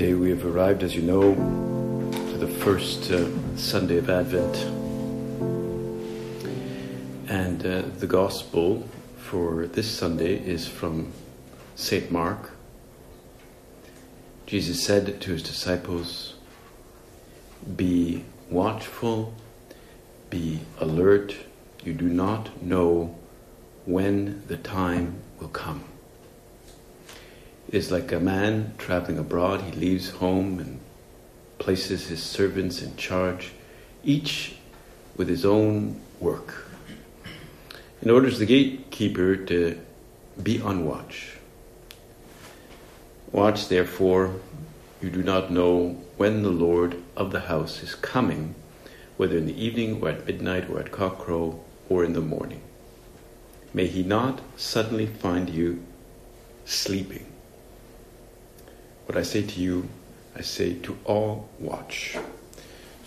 Today we have arrived, as you know, to the first uh, Sunday of Advent. And uh, the Gospel for this Sunday is from St. Mark. Jesus said to his disciples, Be watchful, be alert. You do not know when the time will come. Is like a man traveling abroad. He leaves home and places his servants in charge, each with his own work, and orders the gatekeeper to be on watch. Watch, therefore, you do not know when the Lord of the house is coming, whether in the evening or at midnight or at cockcrow or in the morning. May he not suddenly find you sleeping. What I say to you, I say to all watch.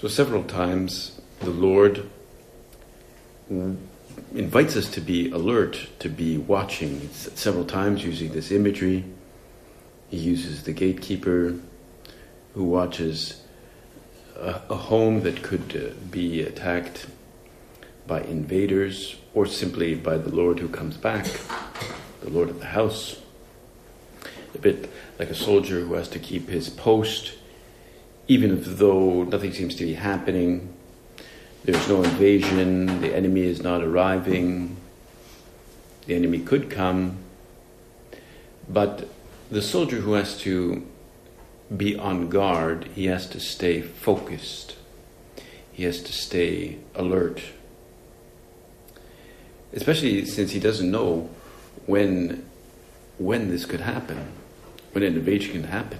So, several times the Lord invites us to be alert, to be watching. Several times using this imagery. He uses the gatekeeper who watches a, a home that could uh, be attacked by invaders or simply by the Lord who comes back, the Lord of the house a bit like a soldier who has to keep his post, even though nothing seems to be happening. There's no invasion, the enemy is not arriving, the enemy could come, but the soldier who has to be on guard, he has to stay focused, he has to stay alert. Especially since he doesn't know when when this could happen when an invasion can happen.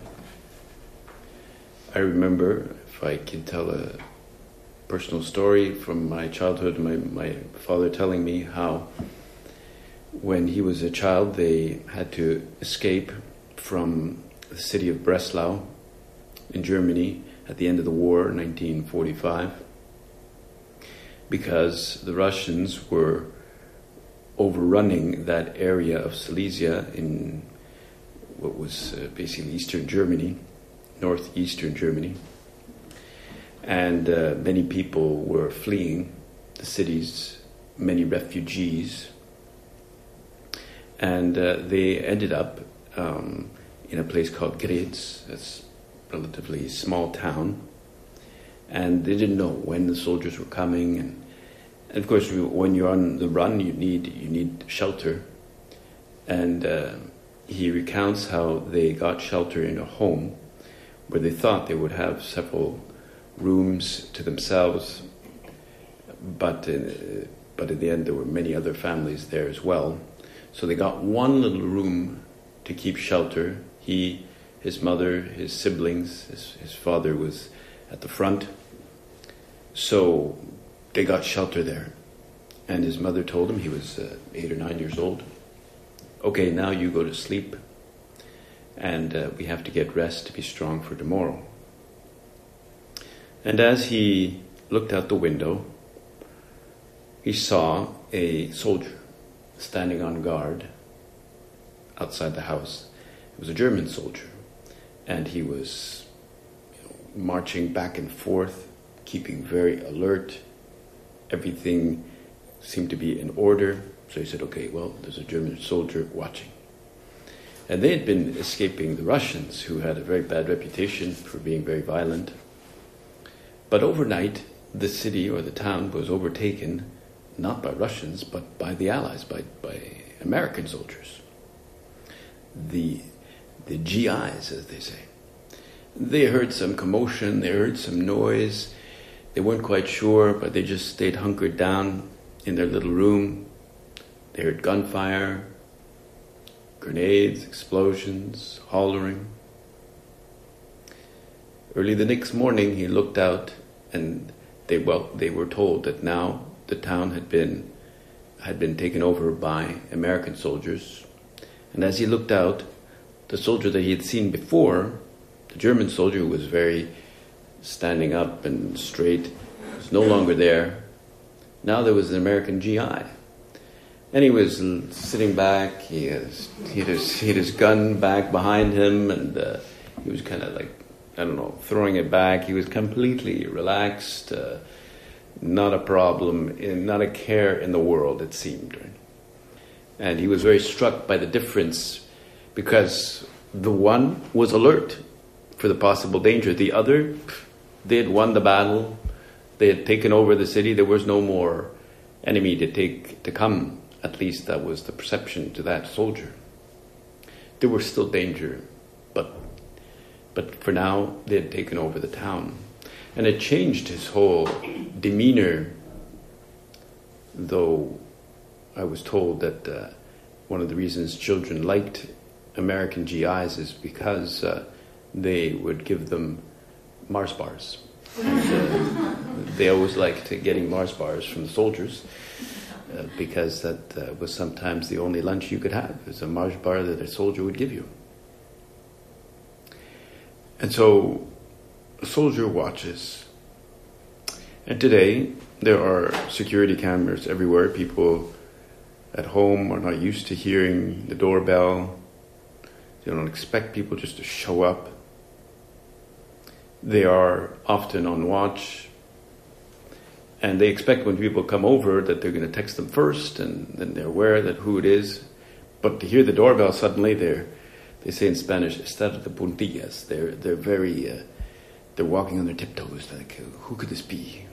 I remember, if I can tell a personal story from my childhood, my, my father telling me how when he was a child they had to escape from the city of Breslau in Germany at the end of the war, 1945, because the Russians were overrunning that area of Silesia in what was uh, basically eastern Germany, northeastern Germany. And uh, many people were fleeing the cities, many refugees. And uh, they ended up um, in a place called Graz, it's a relatively small town. And they didn't know when the soldiers were coming. And, and of course, when you're on the run, you need, you need shelter. And uh, he recounts how they got shelter in a home where they thought they would have several rooms to themselves, but in, uh, but in the end there were many other families there as well. So they got one little room to keep shelter. He, his mother, his siblings, his, his father was at the front. So they got shelter there. And his mother told him, he was uh, eight or nine years old, okay, now you go to sleep, and uh, we have to get rest to be strong for tomorrow. And as he looked out the window, he saw a soldier standing on guard outside the house. It was a German soldier, and he was you know, marching back and forth, keeping very alert. Everything seemed to be in order. So he said, okay, well, there's a German soldier watching. And they had been escaping the Russians, who had a very bad reputation for being very violent. But overnight, the city or the town was overtaken not by Russians, but by the Allies, by, by American soldiers. The, the GIs, as they say. They heard some commotion, they heard some noise. They weren't quite sure, but they just stayed hunkered down in their little room, they heard gunfire, grenades, explosions, hollering. Early the next morning, he looked out, and they well, they were told that now the town had been had been taken over by American soldiers. And as he looked out, the soldier that he had seen before, the German soldier who was very standing up and straight, was no longer there. Now there was an American GI. And he was sitting back, he, he, had, his, he had his gun back behind him, and uh, he was kind of like, I don't know, throwing it back. He was completely relaxed, uh, not a problem, not a care in the world, it seemed. And he was very struck by the difference because the one was alert for the possible danger, the other, they had won the battle, they had taken over the city, there was no more enemy to take to come at least that was the perception to that soldier. There was still danger, but but for now they had taken over the town, and it changed his whole demeanor. Though I was told that uh, one of the reasons children liked American GIs is because uh, they would give them Mars bars. And, uh, they always liked getting Mars bars from the soldiers. Uh, because that uh, was sometimes the only lunch you could have. It was a bar that a soldier would give you. And so a soldier watches. And today there are security cameras everywhere. People at home are not used to hearing the doorbell. They don't expect people just to show up. They are often on watch and they expect when people come over that they're going to text them first, and then they're aware that who it is. But to hear the doorbell suddenly, they're they say in Spanish, "estar de puntillas." They're they're very uh, they're walking on their tiptoes, like who could this be?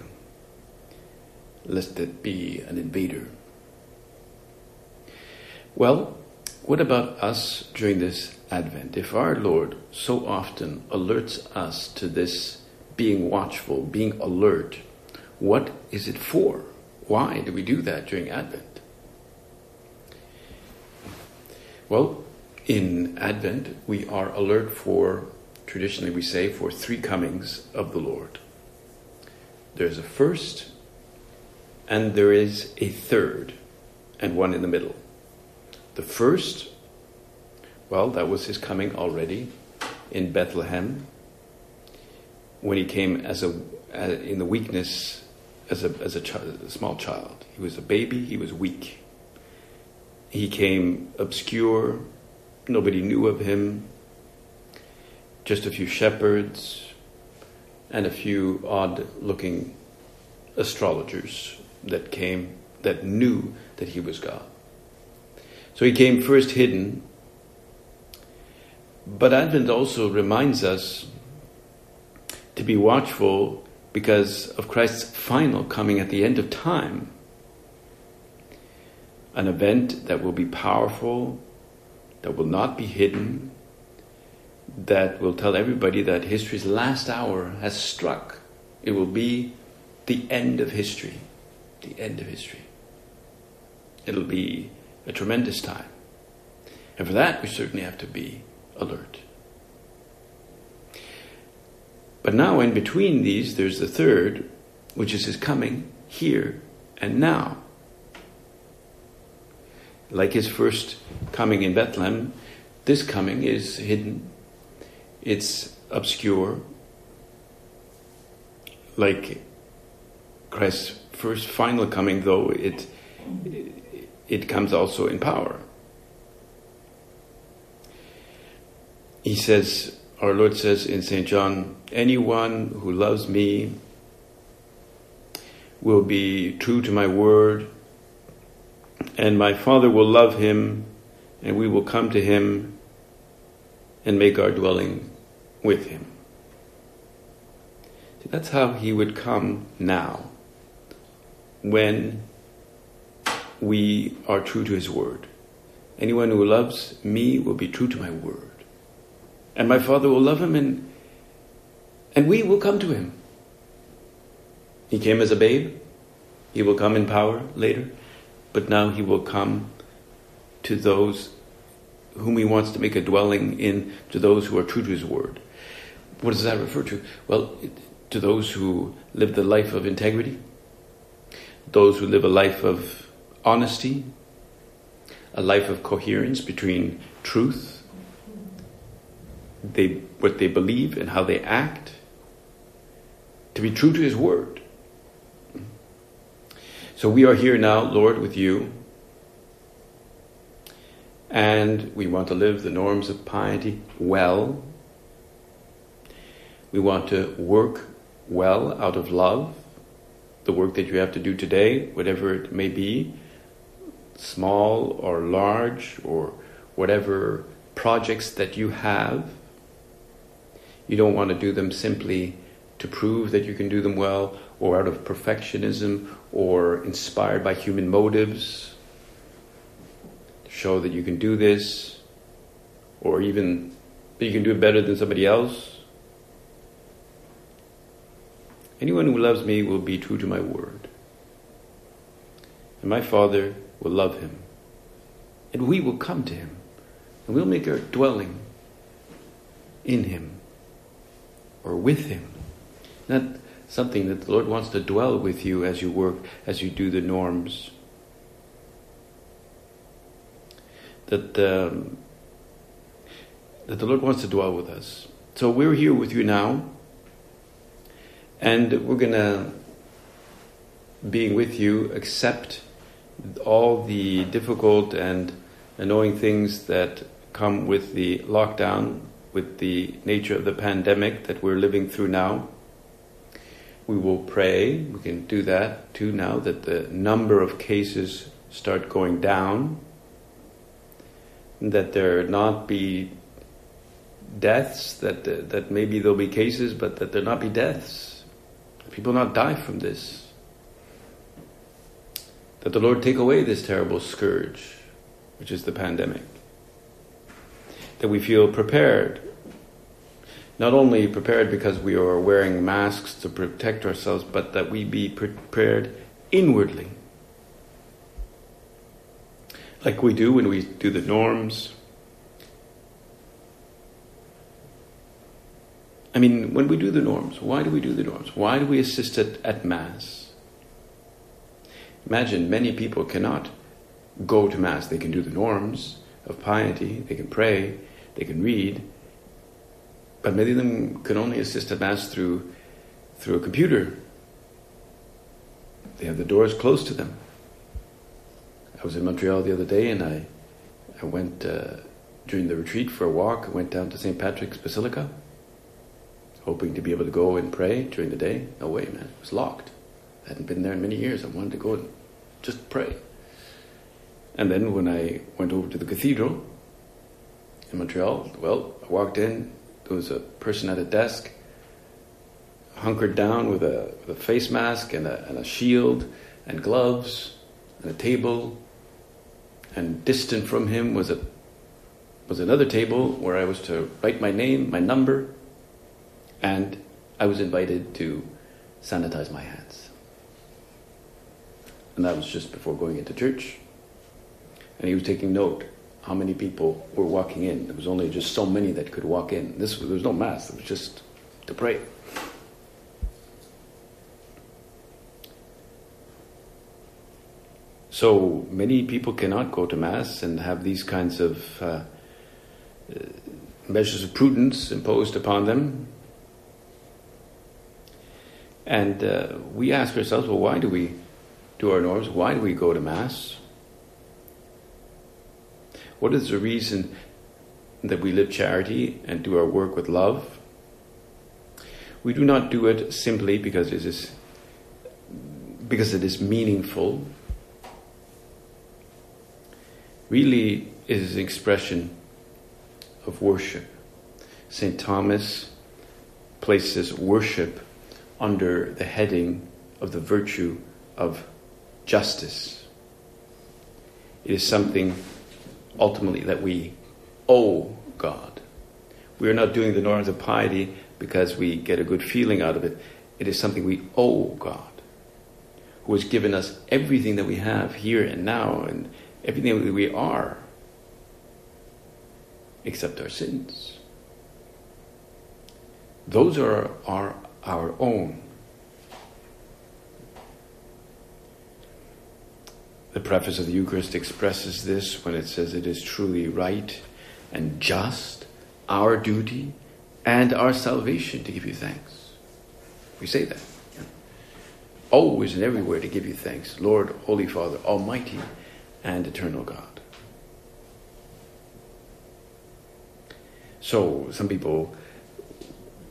Lest it be an invader. Well, what about us during this Advent? If our Lord so often alerts us to this being watchful, being alert what is it for? Why do we do that during Advent? Well, in Advent, we are alert for, traditionally we say, for three comings of the Lord. There's a first, and there is a third, and one in the middle. The first, well, that was his coming already in Bethlehem when he came as a uh, in the weakness as a as a, child, a small child. He was a baby. He was weak. He came obscure. Nobody knew of him. Just a few shepherds and a few odd-looking astrologers that came that knew that he was God. So he came first hidden. But Advent also reminds us to be watchful because of Christ's final coming at the end of time. An event that will be powerful, that will not be hidden, that will tell everybody that history's last hour has struck. It will be the end of history. The end of history. It'll be a tremendous time. And for that, we certainly have to be alert. But now, in between these, there's the third, which is his coming here and now. Like his first coming in Bethlehem, this coming is hidden, it's obscure. Like Christ's first final coming, though, it, it comes also in power. He says, our Lord says in St. John, anyone who loves me will be true to my word, and my Father will love him, and we will come to him and make our dwelling with him. See, that's how he would come now, when we are true to his word. Anyone who loves me will be true to my word and my Father will love him, and, and we will come to him. He came as a babe, he will come in power later, but now he will come to those whom he wants to make a dwelling in, to those who are true to his word. What does that refer to? Well, to those who live the life of integrity, those who live a life of honesty, a life of coherence between truth, they, what they believe and how they act, to be true to His Word. So we are here now, Lord, with you, and we want to live the norms of piety well. We want to work well out of love, the work that you have to do today, whatever it may be, small or large, or whatever projects that you have. You don't want to do them simply to prove that you can do them well, or out of perfectionism, or inspired by human motives, to show that you can do this, or even that you can do it better than somebody else. Anyone who loves me will be true to my word. And my Father will love him. And we will come to him. And we'll make our dwelling in him or with him. Not something that the Lord wants to dwell with you as you work, as you do the norms. That, um, that the Lord wants to dwell with us. So we're here with you now. And we're going to, being with you, accept all the difficult and annoying things that come with the lockdown, with the nature of the pandemic that we're living through now. We will pray, we can do that too now, that the number of cases start going down, that there not be deaths, that, that maybe there'll be cases, but that there not be deaths people not die from this. That the Lord take away this terrible scourge, which is the pandemic. That we feel prepared. Not only prepared because we are wearing masks to protect ourselves, but that we be prepared inwardly. Like we do when we do the norms, I mean, when we do the norms, why do we do the norms? Why do we assist at, at Mass? Imagine many people cannot go to Mass. They can do the norms of piety, they can pray, they can read, but many of them can only assist at Mass through, through a computer. They have the doors closed to them. I was in Montreal the other day and I, I went uh, during the retreat for a walk. I went down to St. Patrick's Basilica hoping to be able to go and pray during the day. No way, man. It was locked. I hadn't been there in many years. I wanted to go and just pray. And then when I went over to the cathedral in Montreal, well, I walked in. There was a person at a desk, hunkered down with a, with a face mask and a, and a shield and gloves and a table. And distant from him was a was another table where I was to write my name, my number, and I was invited to sanitize my hands. And that was just before going into church. And he was taking note how many people were walking in. There was only just so many that could walk in. This there was no mass. It was just to pray. So many people cannot go to mass and have these kinds of uh, uh measures of prudence imposed upon them and uh, we ask ourselves, well, why do we do our norms? Why do we go to Mass? What is the reason that we live charity and do our work with love? We do not do it simply because it is because it is meaningful. Really, it is an expression of worship. St. Thomas places worship under the heading of the virtue of justice. It is something ultimately that we owe God. We are not doing the norms of piety because we get a good feeling out of it. It is something we owe God, who has given us everything that we have here and now and everything that we are, except our sins. those are, are our own. The preface of the Eucharist expresses this when it says it is truly right and just, our duty and our salvation to give you thanks. We say that. Always and everywhere to give you thanks, Lord, Holy Father, Almighty and Eternal God. So some people,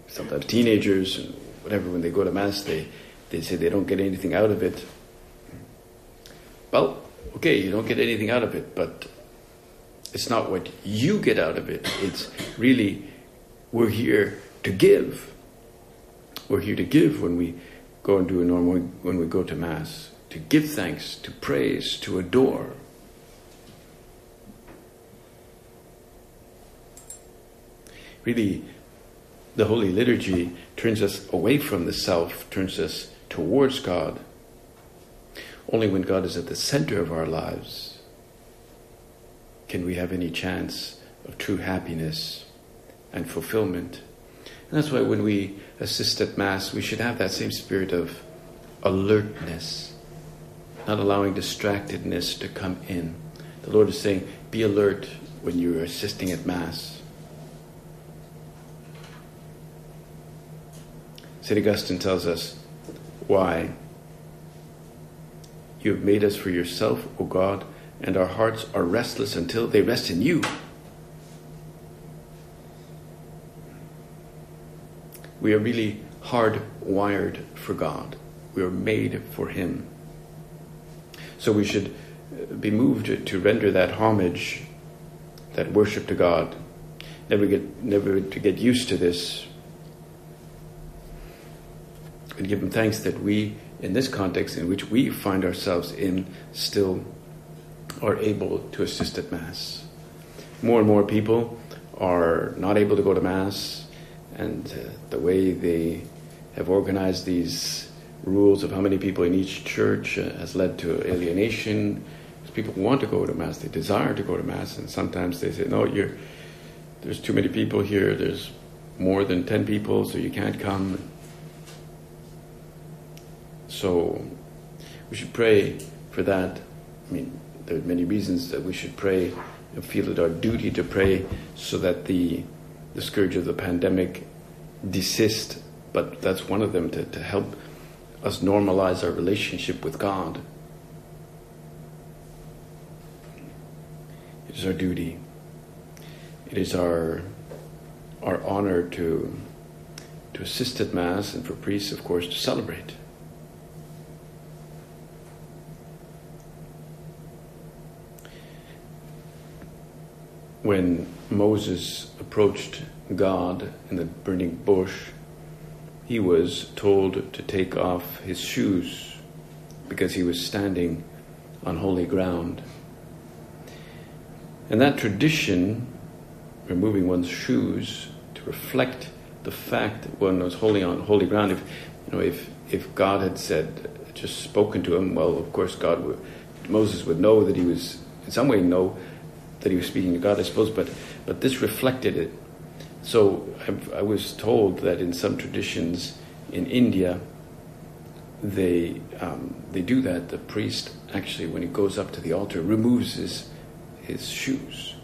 sometimes teenagers whatever, when they go to Mass, they, they say they don't get anything out of it. Well, okay, you don't get anything out of it, but it's not what you get out of it. It's really, we're here to give. We're here to give when we go and do a normal, when we go to Mass, to give thanks, to praise, to adore. Really, the Holy Liturgy turns us away from the self, turns us towards God. Only when God is at the center of our lives can we have any chance of true happiness and fulfillment. And that's why when we assist at Mass, we should have that same spirit of alertness, not allowing distractedness to come in. The Lord is saying, be alert when you're assisting at Mass. St. Augustine tells us why. You have made us for yourself, O God, and our hearts are restless until they rest in you. We are really hardwired for God. We are made for Him. So we should be moved to render that homage, that worship to God. Never get never to get used to this and give Him thanks that we, in this context in which we find ourselves in, still are able to assist at Mass. More and more people are not able to go to Mass, and uh, the way they have organized these rules of how many people in each church uh, has led to alienation. People want to go to Mass, they desire to go to Mass, and sometimes they say, No, you're, there's too many people here, there's more than 10 people, so you can't come. So we should pray for that. I mean, there are many reasons that we should pray and feel it our duty to pray so that the, the scourge of the pandemic desist. But that's one of them to, to help us normalize our relationship with God. It is our duty. It is our our honor to to assist at Mass and for priests, of course, to celebrate. When Moses approached God in the burning bush, he was told to take off his shoes because he was standing on holy ground. And that tradition, removing one's shoes to reflect the fact that one was holy on holy ground, if you know, if if God had said, just spoken to him, well, of course, God would, Moses would know that he was in some way know that he was speaking to God, I suppose, but, but this reflected it. So I, I was told that in some traditions in India, they, um, they do that. The priest actually, when he goes up to the altar, removes his, his shoes.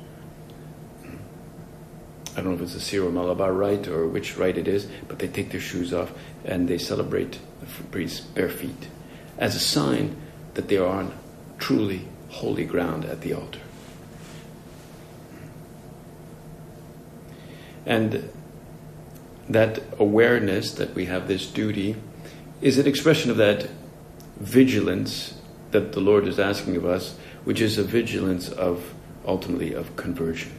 I don't know if it's a Syro Malabar rite or which rite it is, but they take their shoes off and they celebrate the priest's bare feet as a sign that they are on truly holy ground at the altar. And that awareness that we have this duty is an expression of that vigilance that the Lord is asking of us, which is a vigilance of ultimately of conversion.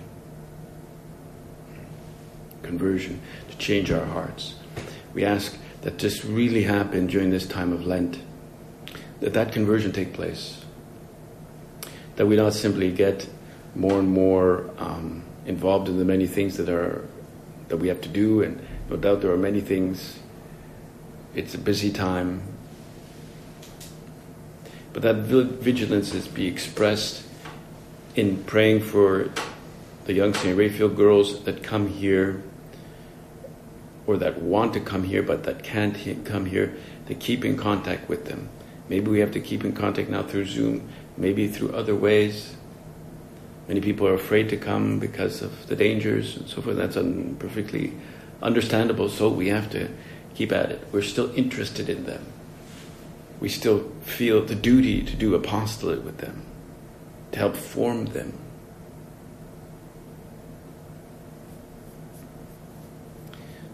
Conversion, to change our hearts. We ask that this really happen during this time of Lent, that that conversion take place. That we not simply get more and more um, involved in the many things that are that we have to do, and no doubt there are many things. It's a busy time. But that vigilance is be expressed in praying for the young St. Raphael girls that come here or that want to come here but that can't come here, to keep in contact with them. Maybe we have to keep in contact now through Zoom, maybe through other ways. Many people are afraid to come because of the dangers and so forth. That's un- perfectly understandable, so we have to keep at it. We're still interested in them. We still feel the duty to do apostolate with them, to help form them.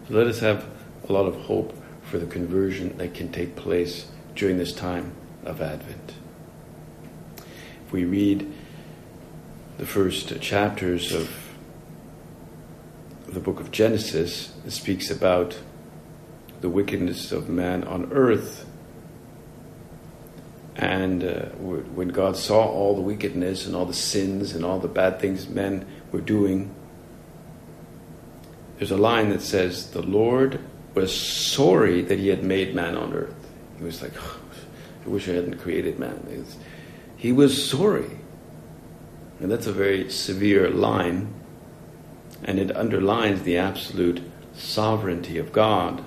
So let us have a lot of hope for the conversion that can take place during this time of Advent. If we read the first chapters of the book of Genesis, speaks about the wickedness of man on earth. And uh, when God saw all the wickedness and all the sins and all the bad things men were doing, there's a line that says, The Lord was sorry that he had made man on earth. He was like, oh, I wish I hadn't created man. He was sorry. And that's a very severe line, and it underlines the absolute sovereignty of God.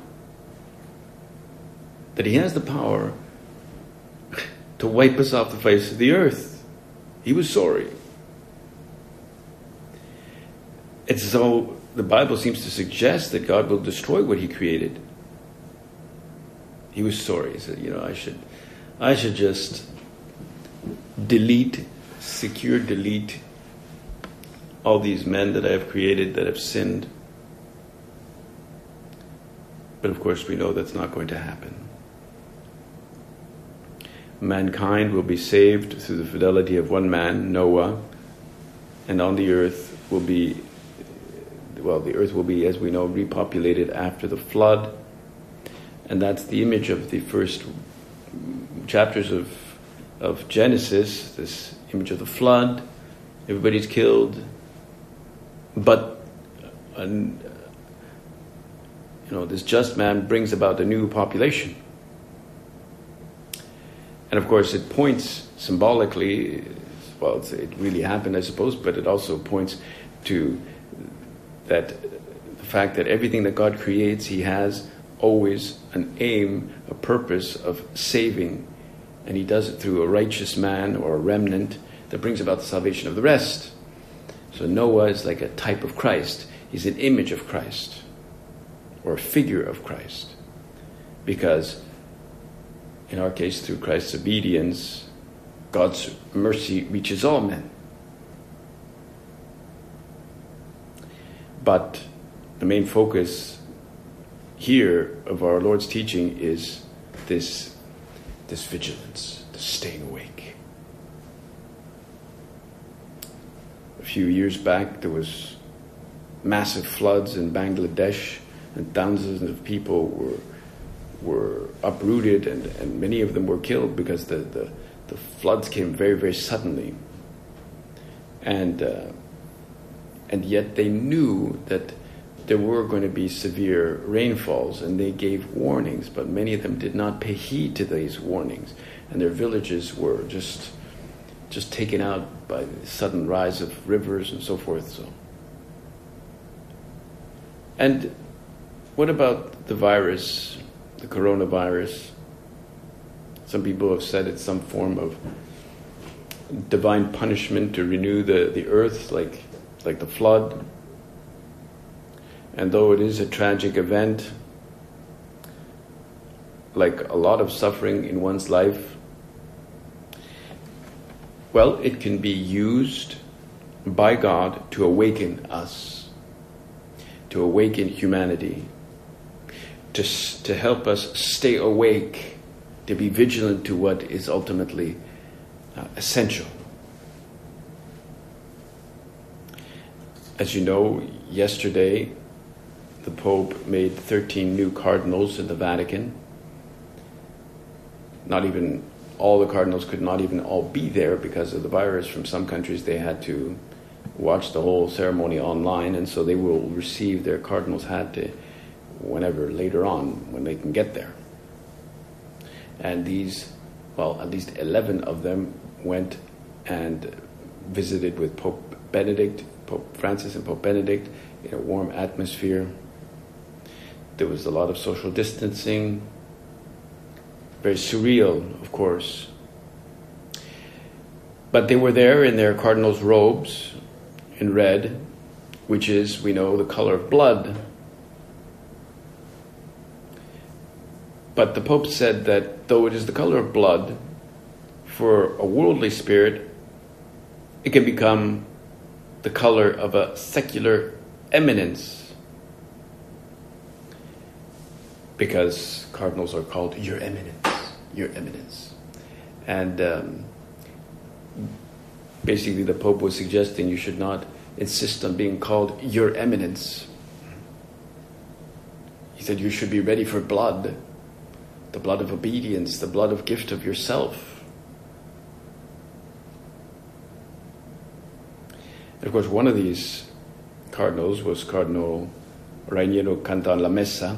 That He has the power to wipe us off the face of the earth. He was sorry. It's so the Bible seems to suggest that God will destroy what He created. He was sorry. He said, "You know, I should, I should just delete, secure, delete all these men that I have created that have sinned." But of course, we know that's not going to happen. Mankind will be saved through the fidelity of one man, Noah, and on the earth will be well, the earth will be, as we know, repopulated after the flood. And that's the image of the first chapters of, of Genesis, this image of the flood. Everybody's killed. But, you know, this just man brings about a new population. And of course, it points symbolically, well, it really happened, I suppose, but it also points to that the fact that everything that God creates, He has always an aim, a purpose of saving, and He does it through a righteous man or a remnant that brings about the salvation of the rest. So Noah is like a type of Christ, he's an image of Christ, or a figure of Christ, because in our case, through Christ's obedience, God's mercy reaches all men. But the main focus here of our Lord's teaching is this, this vigilance, this staying awake. A few years back, there was massive floods in Bangladesh, and thousands of people were were uprooted, and, and many of them were killed because the, the, the floods came very, very suddenly. And uh, and yet they knew that there were going to be severe rainfalls and they gave warnings, but many of them did not pay heed to these warnings, and their villages were just just taken out by the sudden rise of rivers and so forth. So, and what about the virus, the coronavirus? Some people have said it's some form of divine punishment to renew the, the earth, like like the flood. And though it is a tragic event, like a lot of suffering in one's life, well, it can be used by God to awaken us, to awaken humanity, to, to help us stay awake, to be vigilant to what is ultimately uh, essential. As you know, yesterday the Pope made 13 new cardinals in the Vatican. Not even all the cardinals could not even all be there because of the virus. From some countries, they had to watch the whole ceremony online, and so they will receive their cardinals hat to whenever later on when they can get there. And these, well, at least 11 of them went and visited with Pope Benedict Pope Francis and Pope Benedict in a warm atmosphere. There was a lot of social distancing, very surreal, of course. But they were there in their cardinal's robes in red, which is, we know, the color of blood. But the Pope said that though it is the color of blood, for a worldly spirit, it can become the color of a secular eminence. Because cardinals are called Your Eminence, Your Eminence. And um, basically, the Pope was suggesting you should not insist on being called Your Eminence. He said you should be ready for blood the blood of obedience, the blood of gift of yourself. And of course, one of these cardinals was Cardinal Raniero Cantalamessa.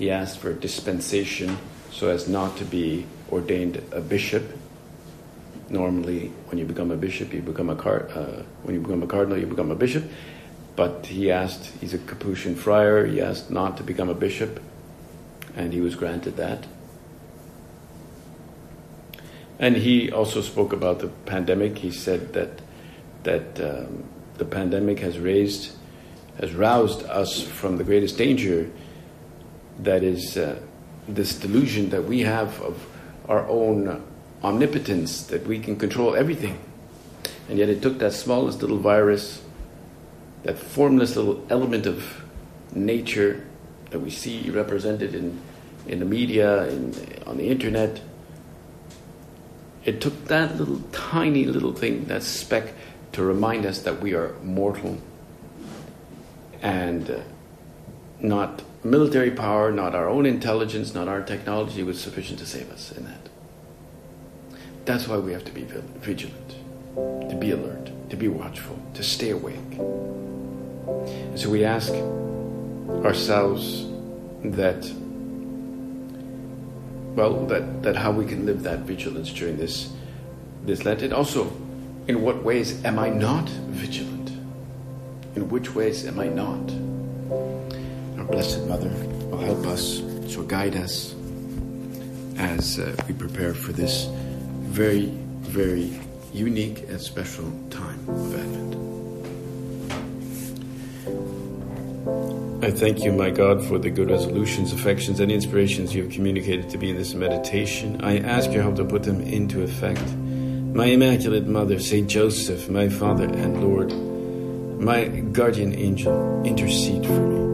He asked for dispensation so as not to be ordained a bishop. Normally, when you become a bishop, you become a car- uh, when you become a cardinal, you become a bishop. But he asked, he's a Capuchin friar, he asked not to become a bishop and he was granted that. And he also spoke about the pandemic. He said that that um, the pandemic has raised, has roused us from the greatest danger. That is uh, this delusion that we have of our own omnipotence, that we can control everything. And yet it took that smallest little virus, that formless little element of nature that we see represented in, in the media, in, on the internet. It took that little tiny little thing, that speck, to remind us that we are mortal and uh, not military power, not our own intelligence, not our technology was sufficient to save us in that. That's why we have to be vigilant, to be alert, to be watchful, to stay awake. And so we ask ourselves that well that, that how we can live that vigilance during this this Lent and also in what ways am I not vigilant? In which ways am I not? Blessed Mother will help us, she'll guide us as uh, we prepare for this very, very unique and special time of Advent. I thank you, my God, for the good resolutions, affections, and inspirations you have communicated to me in this meditation. I ask your help to put them into effect. My Immaculate Mother, Saint Joseph, my Father and Lord, my guardian angel, intercede for me.